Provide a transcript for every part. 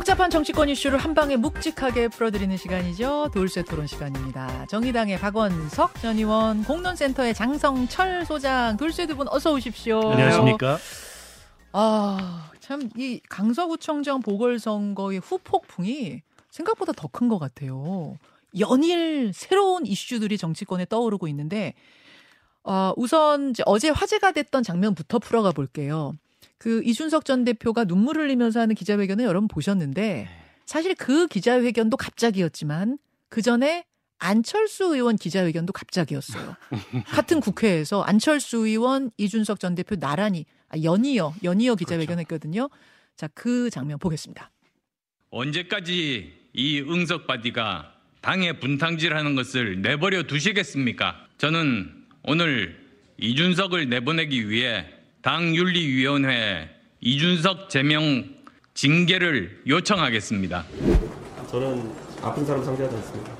복잡한 정치권 이슈를 한 방에 묵직하게 풀어드리는 시간이죠. 돌쇠 토론 시간입니다. 정의당의 박원석 전 의원, 공론센터의 장성철 소장, 돌쇠 두 분 어서 오십시오. 안녕하십니까? 아, 참 이 강서구청장 보궐선거의 후폭풍이 생각보다 더 큰 것 같아요. 연일 새로운 이슈들이 정치권에 떠오르고 있는데, 어, 우선 이제 어제 화제가 됐던 장면부터 풀어가 볼게요. 그 이준석 전 대표가 눈물 흘리면서 하는 기자회견을 여러분 보셨는데 사실 그 기자회견도 갑자기였지만 그 전에 안철수 의원 기자회견도 갑자기였어요. 같은 국회에서 안철수 의원, 이준석 전 대표 나란히 아, 연이어 연이어 기자회견했거든요. 자, 그 장면 보겠습니다. 언제까지 이 응석받이가 당의 분탕질하는 것을 내버려 두시겠습니까? 저는 오늘 이준석을 내보내기 위해 당 윤리위원회 이준석 제명 징계를 요청하겠습니다. 저는 아픈 사람 상대하지 않습니다.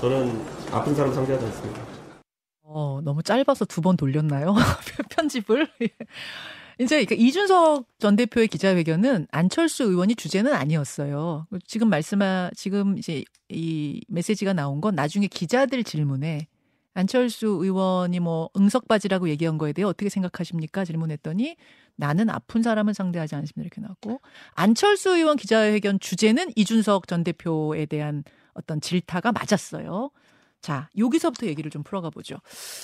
저는 아픈 사람 상대하지 않습니다. 어, 너무 짧아서 두 번 돌렸나요? 편집을? 이제 그러니까 이준석 전 대표의 기자회견은 안철수 의원이 주제는 아니었어요. 지금 말씀하 지금 이제 이 메시지가 나온 건 나중에 기자들 질문에 안철수 의원이 뭐 응석바지라고 얘기한 거에 대해 어떻게 생각하십니까? 질문했더니 나는 아픈 사람을 상대하지 않습니다. 이렇게 나왔고 안철수 의원 기자회견 주제는 이준석 전 대표에 대한 어떤 질타가 맞았어요. 자, 여기서부터 얘기를 좀 풀어가 보죠.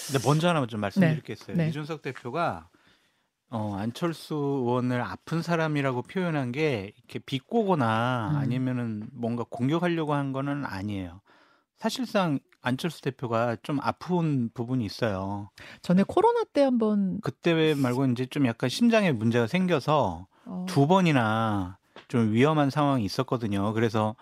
근데 먼저 하나만 좀 말씀드리겠어요. 네. 네. 이준석 대표가 어, 안철수 의원을 아픈 사람이라고 표현한 게 이렇게 비꼬거나 음. 아니면은 뭔가 공격하려고 한 거는 아니에요. 사실상 안철수 대표가 좀 아픈 부분이 있어요. 전에 코로나 때 한번 그때 말고 이제 좀 약간 심장에 문제가 생겨서 어, 두 번이나 좀 위험한 상황이 있었거든요. 그래서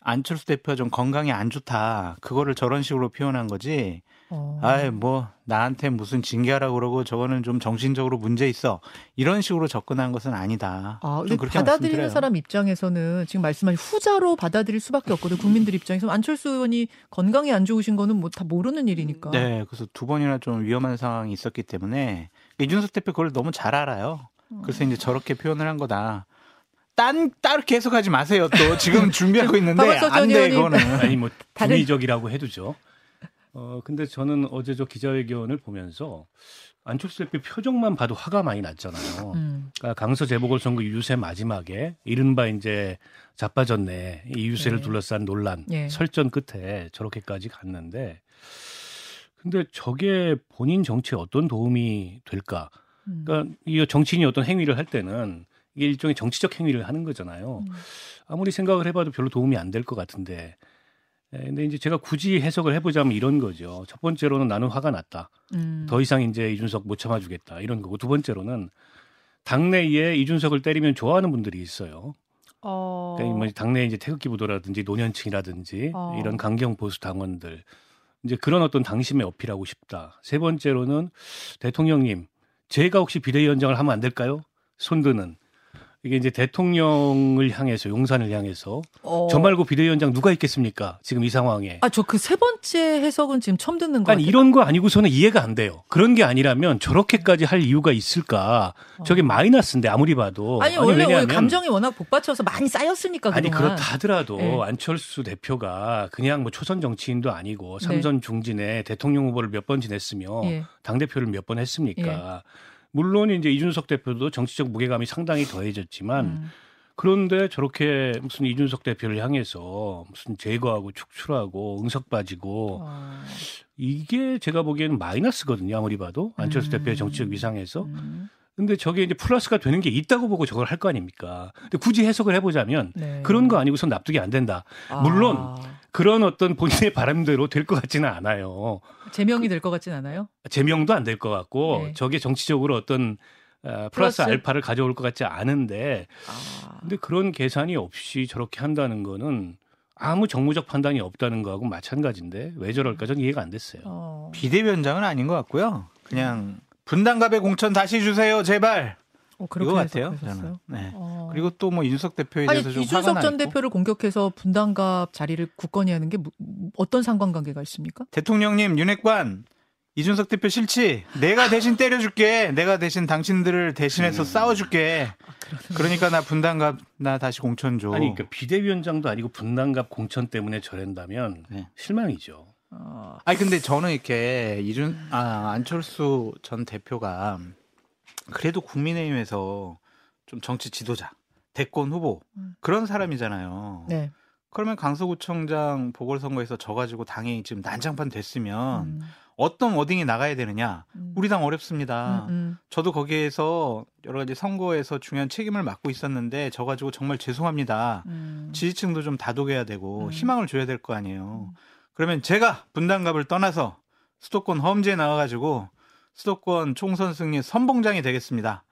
안철수 대표가 좀 건강이 안 좋다. 그거를 저런 식으로 표현한 거지. 어. 아이 뭐 나한테 무슨 징계하라고 그러고 저거는 좀 정신적으로 문제 있어. 이런 식으로 접근한 것은 아니다. 아, 좀 근데 그렇게 받아들이는. 사람 입장에서는 지금 말씀하신 후자로 받아들일 수밖에 없거든. 국민들 입장에서 안철수 의원이 건강이 안 좋으신 거는 뭐 다 모르는 일이니까. 네, 그래서 두 번이나 좀 위험한 상황이 있었기 때문에 이준석 대표 그걸 너무 잘 알아요. 그래서 이제 저렇게 표현을 한 거다. 딴 따로 계속하지 마세요. 또 지금 준비하고 있는데 박원석 전안돼 의원이- 이거는. 아니 뭐 다른- 분의적이라고 해두죠. 어 근데 저는 어제 저 기자회견을 보면서 안철수 대표 표정만 봐도 화가 많이 났잖아요. 음. 그러니까 강서 재보궐선거 유세 마지막에 이른바 이제 자빠졌네 이 유세를 네. 둘러싼 논란 예. 설전 끝에 저렇게까지 갔는데 근데 저게 본인 정치에 어떤 도움이 될까? 음. 그러니까 이 정치인이 어떤 행위를 할 때는 이게 일종의 정치적 행위를 하는 거잖아요. 음. 아무리 생각을 해봐도 별로 도움이 안 될 것 같은데. 에, 근데 이제 제가 굳이 해석을 해보자면 이런 거죠. 첫 번째로는 나는 화가 났다. 음. 더 이상 이제 이준석 못 참아주겠다. 이런 거고. 두 번째로는 당내에 이준석을 때리면 좋아하는 분들이 있어요. 어. 그러니까 뭐 당내 이제 태극기 부도라든지 노년층이라든지 어. 이런 강경 보수 당원들 이제 그런 어떤 당심에 어필하고 싶다. 세 번째로는 대통령님 제가 혹시 비대위원장을 하면 안 될까요? 손드는 이게 이제 대통령을 향해서 용산을 향해서 어. 저 말고 비대위원장 누가 있겠습니까? 지금 이 상황에. 아, 저 그 세 번째 해석은 지금 처음 듣는 거 아니 같아요. 이런 거 아니고서는 이해가 안 돼요. 그런 게 아니라면 저렇게까지 할 이유가 있을까? 저게 마이너스인데 아무리 봐도 어. 아니, 원래 원래 왜냐하면 감정이 워낙 복받쳐서 많이 쌓였으니까 아니 그동안. 그렇다 하더라도 네. 안철수 대표가 그냥 뭐 초선 정치인도 아니고 네. 삼선 중진에 대통령 후보를 몇 번 지냈으며 예. 당 대표를 몇 번 했습니까? 물론 이제 이준석 대표도 정치적 무게감이 상당히 더해졌지만 음. 그런데 저렇게 무슨 이준석 대표를 향해서 무슨 제거하고 축출하고 응석 빠지고 어. 이게 제가 보기에는 마이너스거든요. 아무리 봐도 안철수 음. 대표의 정치적 위상에서. 음. 근데 저게 이제 플러스가 되는 게 있다고 보고 저걸 할 거 아닙니까? 근데 굳이 해석을 해보자면 네. 그런 거 아니고선 납득이 안 된다. 물론 아, 그런 어떤 본인의 바람대로 될 것 같지는 않아요. 제명이 될 것 같진 않아요? 제명도 안 될 것 같고 네. 저게 정치적으로 어떤 어, 플러스 플러스? 알파를 가져올 것 같지 않은데 아. 근데 그런 계산이 없이 저렇게 한다는 거는 아무 정무적 판단이 없다는 거하고 마찬가지인데 왜 저럴까 전 이해가 안 됐어요. 어. 비대위원장은 아닌 것 같고요. 그냥 분당갑의 공천 다시 주세요, 제발. 어, 그렇게 이거 같아요. 해석하셨어요? 저는. 네. 어. 그리고 또뭐 윤석 대표에 아니 대해서 좀 화가 이준석 나전 있고. 대표를 공격해서 분당갑 자리를 굳건히 하는 게 뭐- 어떤 상관관계가 있습니까? 대통령님 윤핵관 이준석 대표 싫지? 내가 대신 때려줄게. 내가 대신 당신들을 대신해서 싸워줄게. 그러니까 나 분담갑 나 다시 공천 줘. 아니 그러니까 비대위원장도 아니고 분당갑 공천 때문에 저런다면 네. 실망이죠. 어, 아니 근데 저는 이렇게 이준 아 안철수 전 대표가 그래도 국민의힘에서 좀 정치 지도자, 대권 후보 음. 그런 사람이잖아요. 네. 그러면 강서구청장 보궐선거에서 져가지고 당이 지금 난장판 됐으면 음, 어떤 워딩이 나가야 되느냐? 음. 우리 당 어렵습니다. 음, 음. 저도 거기에서 여러 가지 선거에서 중요한 책임을 맡고 있었는데 져가지고 정말 죄송합니다. 음. 지지층도 좀 다독여야 되고 음. 희망을 줘야 될 거 아니에요. 그러면 제가 분당갑을 떠나서 수도권 험지에 나와가지고 수도권 총선 승리 선봉장이 되겠습니다.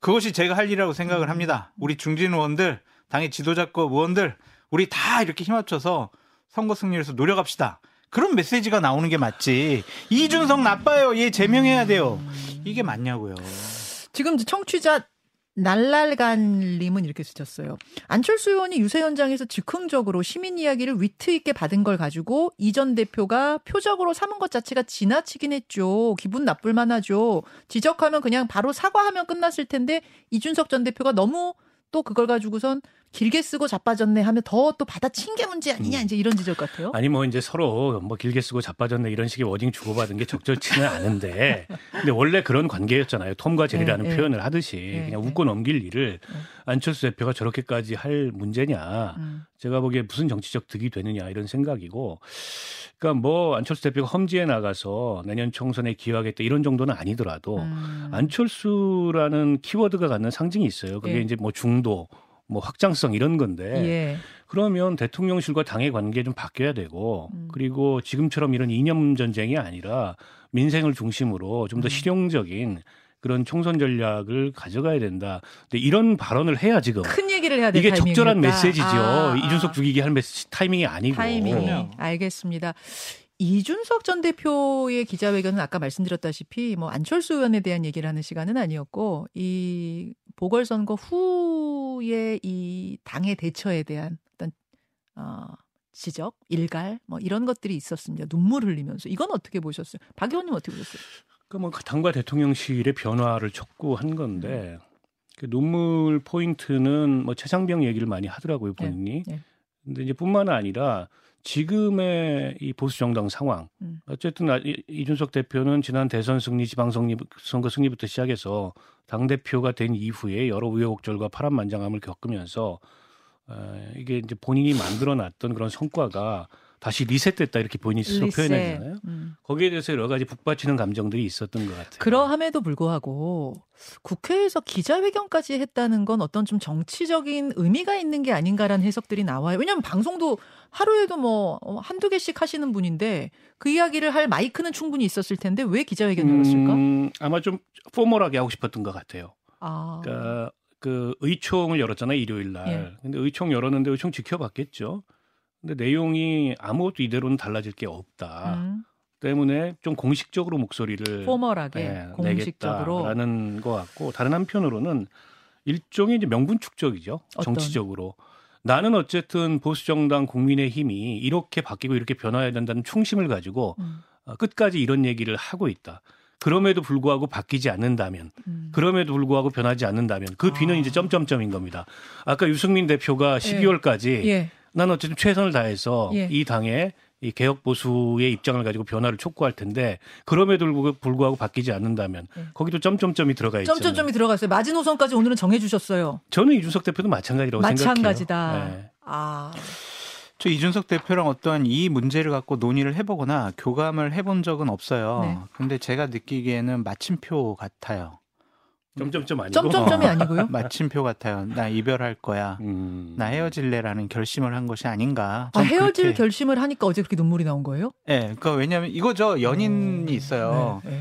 그것이 제가 할 일이라고 생각을 음. 합니다. 우리 중진 의원들, 당의 지도자급 의원들, 우리 다 이렇게 힘합쳐서 선거 승리를 위해서 노력합시다. 그런 메시지가 나오는 게 맞지. 이준석 나빠요. 얘 제명해야 돼요. 이게 맞냐고요. 지금 청취자 날랄간님은 이렇게 쓰셨어요. 안철수 의원이 유세 현장에서 즉흥적으로 시민 이야기를 위트 있게 받은 걸 가지고 이전 대표가 표적으로 삼은 것 자체가 지나치긴 했죠. 기분 나쁠 만하죠. 지적하면 그냥 바로 사과하면 끝났을 텐데 이준석 전 대표가 너무 또 그걸 가지고선 길게 쓰고 자빠졌네 하면 더 또 받아친 게 문제 아니냐 음. 이제 이런 지적 같아요. 아니 뭐 이제 서로 뭐 길게 쓰고 자빠졌네 이런 식의 워딩 주고받은 게 적절치는 않은데 근데 원래 그런 관계였잖아요. 톰과 제리라는 네, 네. 표현을 하듯이 네, 그냥 네. 웃고 넘길 일을 안철수 대표가 저렇게까지 할 문제냐. 음. 제가 보기에 무슨 정치적 득이 되느냐 이런 생각이고 그러니까 뭐 안철수 대표가 험지에 나가서 내년 총선에 기여하겠다 이런 정도는 아니더라도 음. 안철수라는 키워드가 갖는 상징이 있어요. 그게 예. 이제 뭐 중도 뭐 확장성 이런 건데 예. 그러면 대통령실과 당의 관계 좀 바뀌어야 되고 음. 그리고 지금처럼 이런 이념 전쟁이 아니라 민생을 중심으로 좀더 음. 실용적인 그런 총선 전략을 가져가야 된다. 근데 이런 발언을 해야 지금 큰 얘기를 해야 될 이게 타이밍이니까. 적절한 메시지죠. 아, 아. 이준석 죽이기 할 메시지 타이밍이 아니고. 그럼요. 알겠습니다. 이준석 전 대표의 기자회견은 아까 말씀드렸다시피 뭐 안철수 의원에 대한 얘기를 하는 시간은 아니었고 이 보궐선거 후에 이 당의 대처에 대한 어떤 어, 지적, 일갈 뭐 이런 것들이 있었습니다. 눈물 흘리면서 이건 어떻게 보셨어요? 박 의원님 어떻게 보셨어요? 그뭐 당과 대통령실의 변화를 촉구한 건데 그 눈물 포인트는 뭐 최상병 얘기를 많이 하더라고요 본인이. 네. 근데 이제 뿐만 아니라 지금의 이 보수 정당 상황. 음. 어쨌든 아- 이- 이준석 대표는 지난 대선 승리, 지방선거 선거 승리부터 시작해서 당 대표가 된 이후에 여러 우여곡절과 파란만장함을 겪으면서 어, 이게 이제 본인이 만들어놨던 그런 성과가 다시 리셋됐다 이렇게 본인이 스스로 리셋. 표현했잖아요. 음. 거기에 대해서 여러 가지 북받치는 감정들이 있었던 것 같아요. 그러함에도 불구하고 국회에서 기자회견까지 했다는 건 어떤 좀 정치적인 의미가 있는 게 아닌가라는 해석들이 나와요. 왜냐하면 방송도 하루에도 뭐 어, 한두 개씩 하시는 분인데 그 이야기를 할 마이크는 충분히 있었을 텐데 왜 기자회견 열었을까? 음, 아마 좀 포멀하게 하고 싶었던 것 같아요. 아, 그러니까 그 의총을 열었잖아요 일요일 날. 예. 근데 의총 열었는데 의총 지켜봤겠죠. 근데 내용이 아무것도 이대로는 달라질 게 없다. 음, 때문에 좀 공식적으로 목소리를 포멀하게 예, 공식적으로 내겠다라는 것 같고 다른 한편으로는 일종의 이제 명분 축적이죠. 어떤? 정치적으로. 나는 어쨌든 보수 정당 국민의 힘이 이렇게 바뀌고 이렇게 변화해야 된다는 충심을 가지고 음, 어, 끝까지 이런 얘기를 하고 있다. 그럼에도 불구하고 바뀌지 않는다면, 음. 그럼에도 불구하고 변하지 않는다면 그 뒤는 아. 이제 점점점인 겁니다. 아까 유승민 대표가 12월까지 예, 난 어쨌든 최선을 다해서 예. 이 당의 이 개혁 보수의 입장을 가지고 변화를 촉구할 텐데 그럼에도 불구하고 바뀌지 않는다면 예. 거기도 점점점이 들어가 있잖아요. 점점점이 들어갔어요. 마지노선까지 오늘은 정해 주셨어요. 저는 이준석 대표도 마찬가지라고 마찬가지다. 생각해요. 네. 아, 저 이준석 대표랑 어떠한 이 문제를 갖고 논의를 해보거나 교감을 해본 적은 없어요. 네. 근데 제가 느끼기에는 마침표 같아요. 점점점 아니고 점점점이 아니고요. 마침표 같아요. 나 이별할 거야. 음. 나 헤어질래라는 결심을 한 것이 아닌가. 아, 전 헤어질 그렇게- 결심을 하니까 어제 그렇게 눈물이 나온 거예요? 예, 그러니까 왜냐하면 이거죠. 연인이 있어요. 네, 네.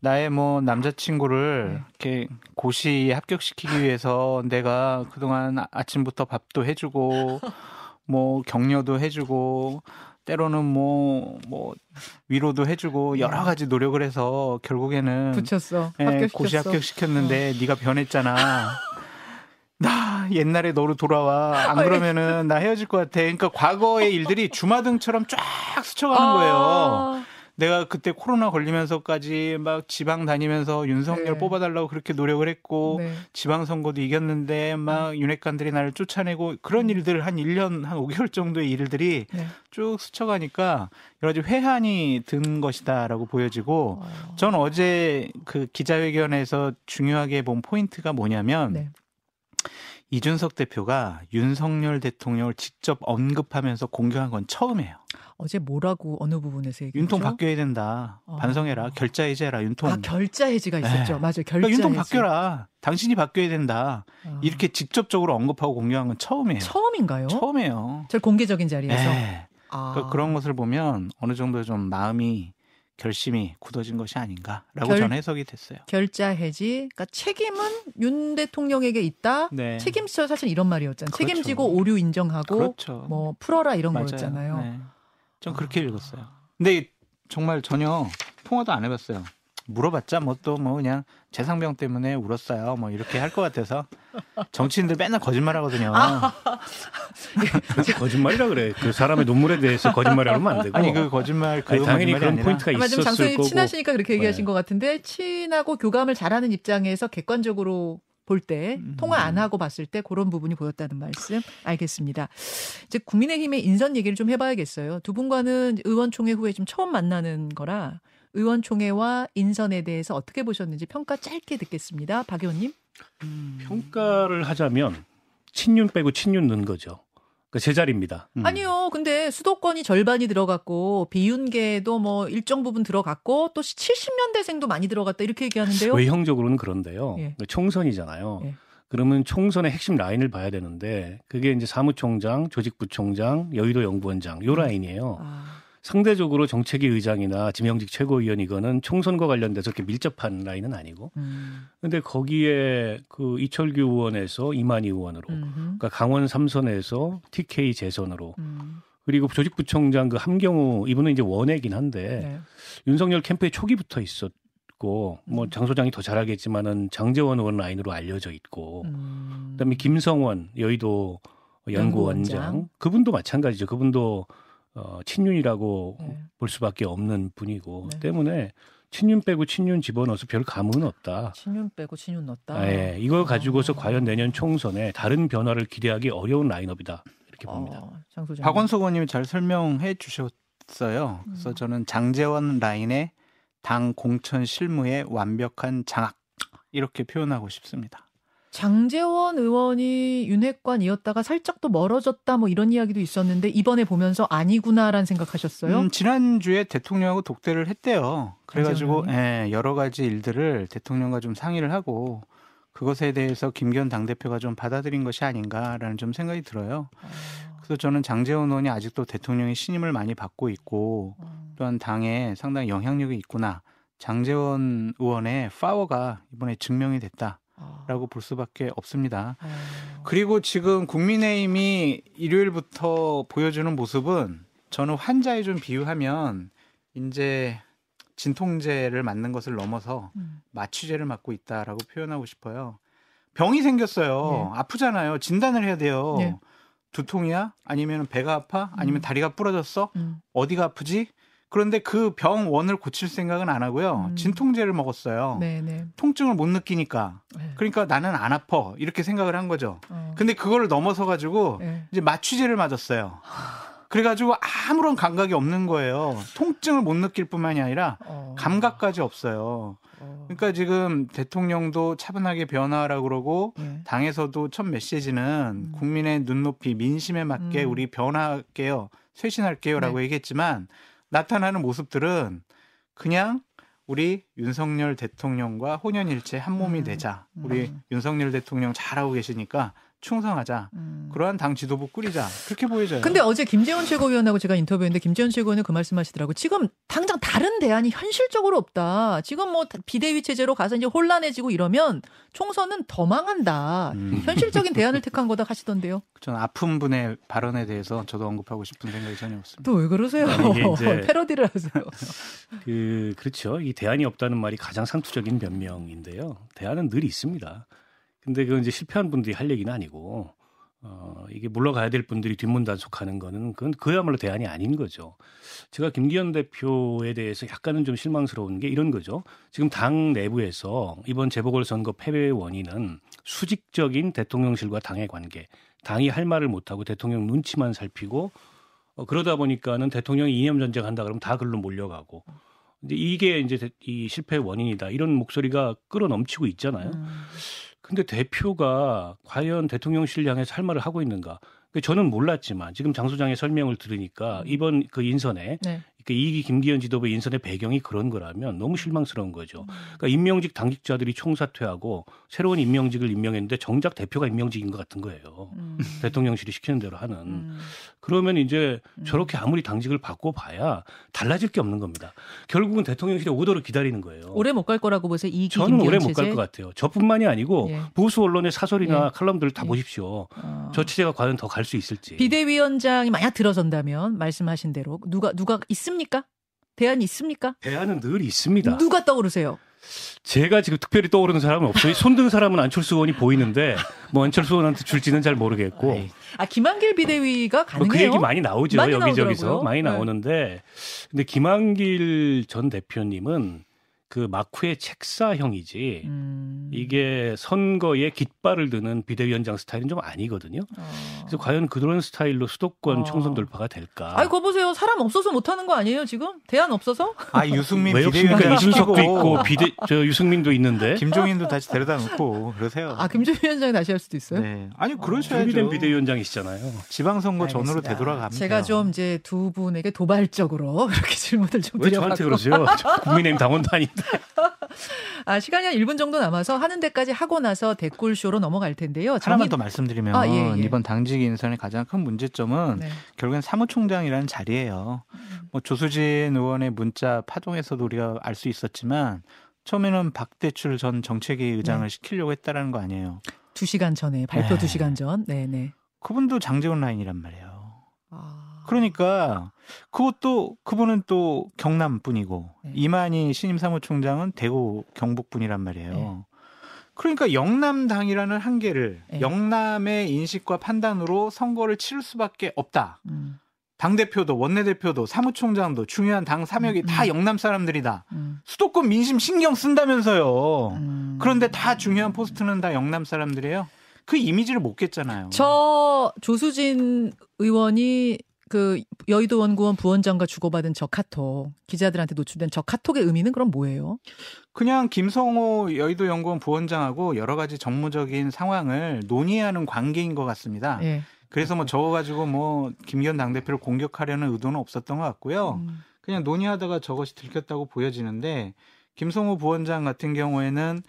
나의 뭐 남자친구를 네. 이렇게 고시에 합격시키기 위해서 내가 그동안 아- 아침부터 밥도 해주고 뭐 격려도 해주고 때로는 뭐뭐 위로도 해주고 여러 가지 노력을 해서 결국에는 붙였어. 예, 합격시켰어. 고시 합격시켰는데 네가 변했잖아. 나 옛날에 너로 돌아와. 안 그러면은 나 헤어질 것 같아. 그러니까 과거의 일들이 주마등처럼 쫙 스쳐가는 거예요. 아, 내가 그때 코로나 걸리면서까지 막 지방 다니면서 윤석열 네. 뽑아달라고 그렇게 노력을 했고 네. 지방 선거도 이겼는데 막 윤핵관들이 나를 쫓아내고 그런 일들 한 1년 한 5개월 정도의 일들이 네. 쭉 스쳐가니까 여러 가지 회한이 든 것이다라고 보여지고 어. 전 어제 그 기자회견에서 중요하게 본 포인트가 뭐냐면 네. 이준석 대표가 윤석열 대통령을 직접 언급하면서 공격한 건 처음이에요. 어제 뭐라고 어느 부분에서 얘기했죠? 윤통 바뀌어야 된다. 어. 반성해라. 결자 해제해라. 윤통. 아 결자 해지가 있었죠. 네. 맞아요. 결자 그러니까 윤통 해지. 바뀌어라. 당신이 바뀌어야 된다. 아. 이렇게 직접적으로 언급하고 공격한 건 처음이에요. 처음인가요? 처음이에요. 저 공개적인 자리에서. 네. 아. 그러니까 그런 것을 보면 어느 정도 좀 마음이 결심이 굳어진 것이 아닌가라고 결- 저는 해석이 됐어요. 결자 해지. 그러니까 책임은 윤 대통령에게 있다. 네. 책임져 사실 이런 말이었잖아요. 그렇죠. 책임지고 오류 인정하고 그렇죠. 뭐 풀어라 이런 맞아요. 거였잖아요. 네. 좀 그렇게 읽었어요. 근데 정말 전혀 통화도 안 해봤어요. 물어봤자 뭐또뭐 그냥 재상병 때문에 울었어요. 뭐 이렇게 할 것 같아서 정치인들 맨날 거짓말 하거든요. 아. 그렇게 거짓말이라 그래. 그 사람의 눈물에 대해서 거짓말하면 안 되고. 아니 그 거짓말 그 아니, 당연히 그런 아니라 포인트가 아마 있었을 장소님 거고. 친하시니까 그렇게 얘기하신 네. 것 같은데 친하고 교감을 잘하는 입장에서 객관적으로 볼때 음. 통화 안 하고 봤을 때 그런 부분이 보였다는 말씀 알겠습니다. 이제 국민의힘의 인선 얘기를 좀 해봐야겠어요. 두 분과는 의원총회 후에 좀 처음 만나는 거라 의원총회와 인선에 대해서 어떻게 보셨는지 평가 짧게 듣겠습니다. 박 의원님. 음. 평가를 하자면 친윤 빼고 친윤 넣은 거죠. 그 제자리입니다. 음. 아니요. 근데 수도권이 절반이 들어갔고 비윤계도 뭐 일정 부분 들어갔고 또 70년대생도 많이 들어갔다 이렇게 얘기하는데요. 외형적으로는 그런데요. 예. 총선이잖아요. 예. 그러면 총선의 핵심 라인을 봐야 되는데 그게 이제 사무총장, 조직부총장, 여의도 연구원장 요 라인이에요. 아, 상대적으로 정책위 의장이나 지명직 최고위원 이거는 총선과 관련돼서 이렇게 밀접한 라인은 아니고. 음, 근데 거기에 그 이철규 의원에서 이만희 의원으로 음흠, 그러니까 강원 삼선에서 TK 재선으로 음, 그리고 조직부총장 그 함경우 이분은 이제 원외긴 한데 네. 윤석열 캠프에 초기부터 있었고 뭐 음. 장 소장이 더잘 알겠지만은 장재원 의원 라인으로 알려져 있고 음. 그다음에 김성원 여의도 연구원장. 그분도 마찬가지죠. 그분도 어, 친윤이라고 네. 볼 수밖에 없는 분이고 네. 때문에 친윤 빼고 친윤 집어넣어서 별 감흥은 없다. 친윤 빼고 친윤 넣었다. 아, 예. 이걸 가지고서 어. 과연 내년 총선에 다른 변화를 기대하기 어려운 라인업이다 이렇게 봅니다. 어, 장 소장. 박원석 의원님이 잘 설명해 주셨어요. 그래서 음. 저는 장재원 라인의 당 공천 실무의 완벽한 장악 이렇게 표현하고 싶습니다. 장재원 의원이 윤핵관이었다가 살짝 또 멀어졌다 뭐 이런 이야기도 있었는데 이번에 보면서 아니구나라는 생각하셨어요? 음, 지난주에 대통령하고 독대를 했대요. 그래가지고? 예, 여러 가지 일들을 대통령과 좀 상의를 하고 그것에 대해서 김기현 당대표가 좀 받아들인 것이 아닌가라는 좀 생각이 들어요. 어, 그래서 저는 장재원 의원이 아직도 대통령의 신임을 많이 받고 있고 어. 또한 당에 상당히 영향력이 있구나. 장재원 의원의 파워가 이번에 증명이 됐다 라고 어. 볼 수밖에 없습니다. 어. 그리고 지금 국민의힘이 일요일부터 보여주는 모습은 저는 환자에 좀 비유하면 이제 진통제를 맞는 것을 넘어서 음. 마취제를 맞고 있다라고 표현하고 싶어요. 병이 생겼어요. 아프잖아요. 진단을 해야 돼요. 네. 두통이야? 아니면 배가 아파? 아니면 음. 다리가 부러졌어? 음. 어디가 아프지? 그런데 그 병원을 고칠 생각은 안 하고요. 음. 진통제를 먹었어요. 네네. 통증을 못 느끼니까. 네. 그러니까 나는 안 아파. 이렇게 생각을 한 거죠. 어. 근데 그거를 넘어서 가지고 네. 이제 마취제를 맞았어요. 그래가지고 아무런 감각이 없는 거예요. 통증을 못 느낄 뿐만이 아니라 어. 감각까지 없어요. 어. 그러니까 지금 대통령도 차분하게 변화하라고 그러고 네. 당에서도 첫 메시지는 음. 국민의 눈높이 민심에 맞게 음. 우리 변화할게요. 쇄신할게요라고 네. 얘기했지만 나타나는 모습들은 그냥 우리 윤석열 대통령과 혼연일체 한 몸이 음. 되자. 우리 음. 윤석열 대통령 잘하고 계시니까 충성하자. 음. 그러한 당 지도부 꾸리자. 그렇게 보여져요. 근데 어제 김재원 최고위원하고 제가 인터뷰했는데 김재원 최고위원은 그 말씀하시더라고. 지금 당장 다른 대안이 현실적으로 없다. 지금 뭐 비대위 체제로 가서 이제 혼란해지고 이러면 총선은 더 망한다. 음. 현실적인 대안을 택한 거다 하시던데요. 저는 아픈 분의 발언에 대해서 저도 언급하고 싶은 생각이 전혀 없습니다. 또 왜 그러세요? 패러디를 하세요. 그 그렇죠. 이 대안이 없다는 말이 가장 상투적인 변명인데요. 대안은 늘 있습니다. 근데 그건 이제 실패한 분들이 할 얘기는 아니고 어, 이게 물러가야 될 분들이 뒷문 단속하는 거는 그건 그야말로 대안이 아닌 거죠. 제가 김기현 대표에 대해서 약간은 좀 실망스러운 게 이런 거죠. 지금 당 내부에서 이번 재보궐선거 패배의 원인은 수직적인 대통령실과 당의 관계, 당이 할 말을 못하고 대통령 눈치만 살피고 어, 그러다 보니까는 대통령이 이념 전쟁 한다 그러면 다 글로 몰려가고 이제 이게 이제 이 실패의 원인이다 이런 목소리가 끌어넘치고 있잖아요. 음. 근데 대표가 과연 대통령실 향해서 할 말을 하고 있는가? 그 저는 몰랐지만 지금 장 소장의 설명을 들으니까 이번 그 인선에 네. 그 이기 김기현 지도부 인선의 배경이 그런 거라면 너무 실망스러운 음. 거죠. 그러니까 임명직 당직자들이 총사퇴하고 새로운 임명직을 임명했는데 정작 대표가 임명직인 것 같은 거예요. 음. 대통령실이 시키는 대로 하는. 음. 그러면 이제 음. 저렇게 아무리 당직을 바꿔봐야 달라질 게 없는 겁니다. 결국은 대통령실의 오더를 기다리는 거예요. 오래 못 갈 거라고 보세요. 이기 저는 김기현 오래 못 갈? 것 같아요. 저뿐만이 아니고 예. 보수 언론의 사설이나 예. 칼럼들을 다 예. 보십시오. 어. 저 체제가 과연 더 갈 수 있을지. 비대위원장이 만약 들어선다면 말씀하신 대로 누가 누가 있 습니까? 대안이 있습니까? 대안은 늘 있습니다. 누가 떠오르세요? 제가 지금 특별히 떠오르는 사람은 없어요. 손든 사람은 안철수 의원이 보이는데 뭐 안철수 의원한테 줄지는 잘 모르겠고 아 김한길 비대위가 뭐 가능해요? 그 얘기 많이 나오죠 많이 여기저기서 나오더라고요. 많이 네. 나오는데 근데 김한길 전 대표님은 그 마쿠의 책사형이지 음. 이게 선거에 깃발을 드는 비대위원장 스타일은 좀 아니거든요. 어. 그래서 과연 그런 스타일로 수도권 어. 총선 돌파가 될까? 아이 거 보세요. 사람 없어서 못 하는 거 아니에요, 지금? 대안 없어서? 아 유승민 왜? 비대위원장 이준석도 시키고 있고 비대 저 유승민도 있는데 김종인도 다시 데려다 놓고 그러세요. 아, 김종인 위원장이 다시 할 수도 있어요? 네. 아니 준비된 그러셔야죠. 비대위원장이시잖아요. 지방선거 전후로 알겠습니다. 되돌아갑니다. 제가 좀 이제 두 분에게 도발적으로 그렇게 질문을 좀왜 드려봤고 저한테 그러세요? 저 국민의힘 당원도 아닌데. 아, 시간이 한 1분 정도 남아서 하는 데까지 하고 나서 댓글쇼로 넘어갈 텐데요. 하나만 정의- 더 말씀드리면 아, 예, 예. 이번 당직 인선의 가장 큰 문제점은 네. 결국엔 사무총장이라는 자리예요. 뭐 조수진 의원의 문자 파동에서도 우리가 알 수 있었지만 처음에는 박대출 전 정책위 의장을 네. 시키려고 했다라는 거 아니에요. 두 시간 전에 발표 네. 두 시간 전. 네, 네. 그분도 장재원 라인이란 말이에요. 아. 그러니까 그것도 그분은 또 경남 분이고 네. 이만희 신임 사무총장은 대구 경북 분이란 말이에요. 네. 그러니까 영남당이라는 한계를 네. 영남의 인식과 판단으로 선거를 치를 수밖에 없다. 음, 당 대표도 원내 대표도 사무총장도 중요한 당 사명이 음, 다 음. 영남 사람들이다. 음, 수도권 민심 신경 쓴다면서요. 음. 그런데 다 중요한 포스트는 다 영남 사람들이에요. 그 이미지를 못 깼잖아요. 저 조수진 의원이 그 여의도 원구원 부원장과 주고받은 저 카톡 기자들한테 노출된 저 카톡의 의미는 그럼 뭐예요? 그냥 김성호 여의도 연구원 부원장하고 여러 가지 정무적인 상황을 논의하는 관계인 것 같습니다. 예. 그래서 뭐 저거 가지고 뭐 김기현 당대표를 공격하려는 의도는 없었던 것 같고요. 음, 그냥 논의하다가 저것이 들켰다고 보여지는데 김성호 부원장 같은 경우에는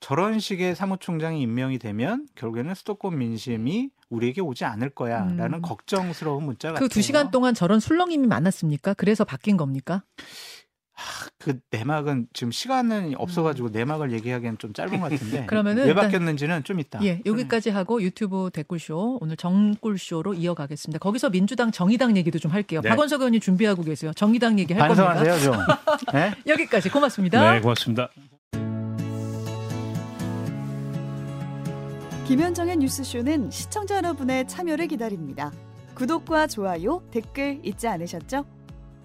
저런 식의 사무총장이 임명이 되면 결국에는 수도권 민심이 우리에게 오지 않을 거야라는 음. 걱정스러운 문자 같아요. 그 두 시간 동안 저런 술렁임이 많았습니까? 그래서 바뀐 겁니까? 그 내막은 지금 시간은 없어가지고 내막을 얘기하기엔 좀 짧은 것 같은데 음. 그러면은 왜 바뀌었는지는 좀 이따. 예, 여기까지 하고 유튜브 댓글쇼 오늘 정꿀쇼로 이어가겠습니다. 거기서 민주당 정의당 얘기도 좀 할게요. 네. 박원석 의원님 준비하고 계세요. 정의당 얘기 할 겁니다. 반성하세요 좀. 네? 여기까지 고맙습니다. 네, 고맙습니다. 김현정의 뉴스쇼는 시청자 여러분의 참여를 기다립니다. 구독과 좋아요, 댓글 잊지 않으셨죠?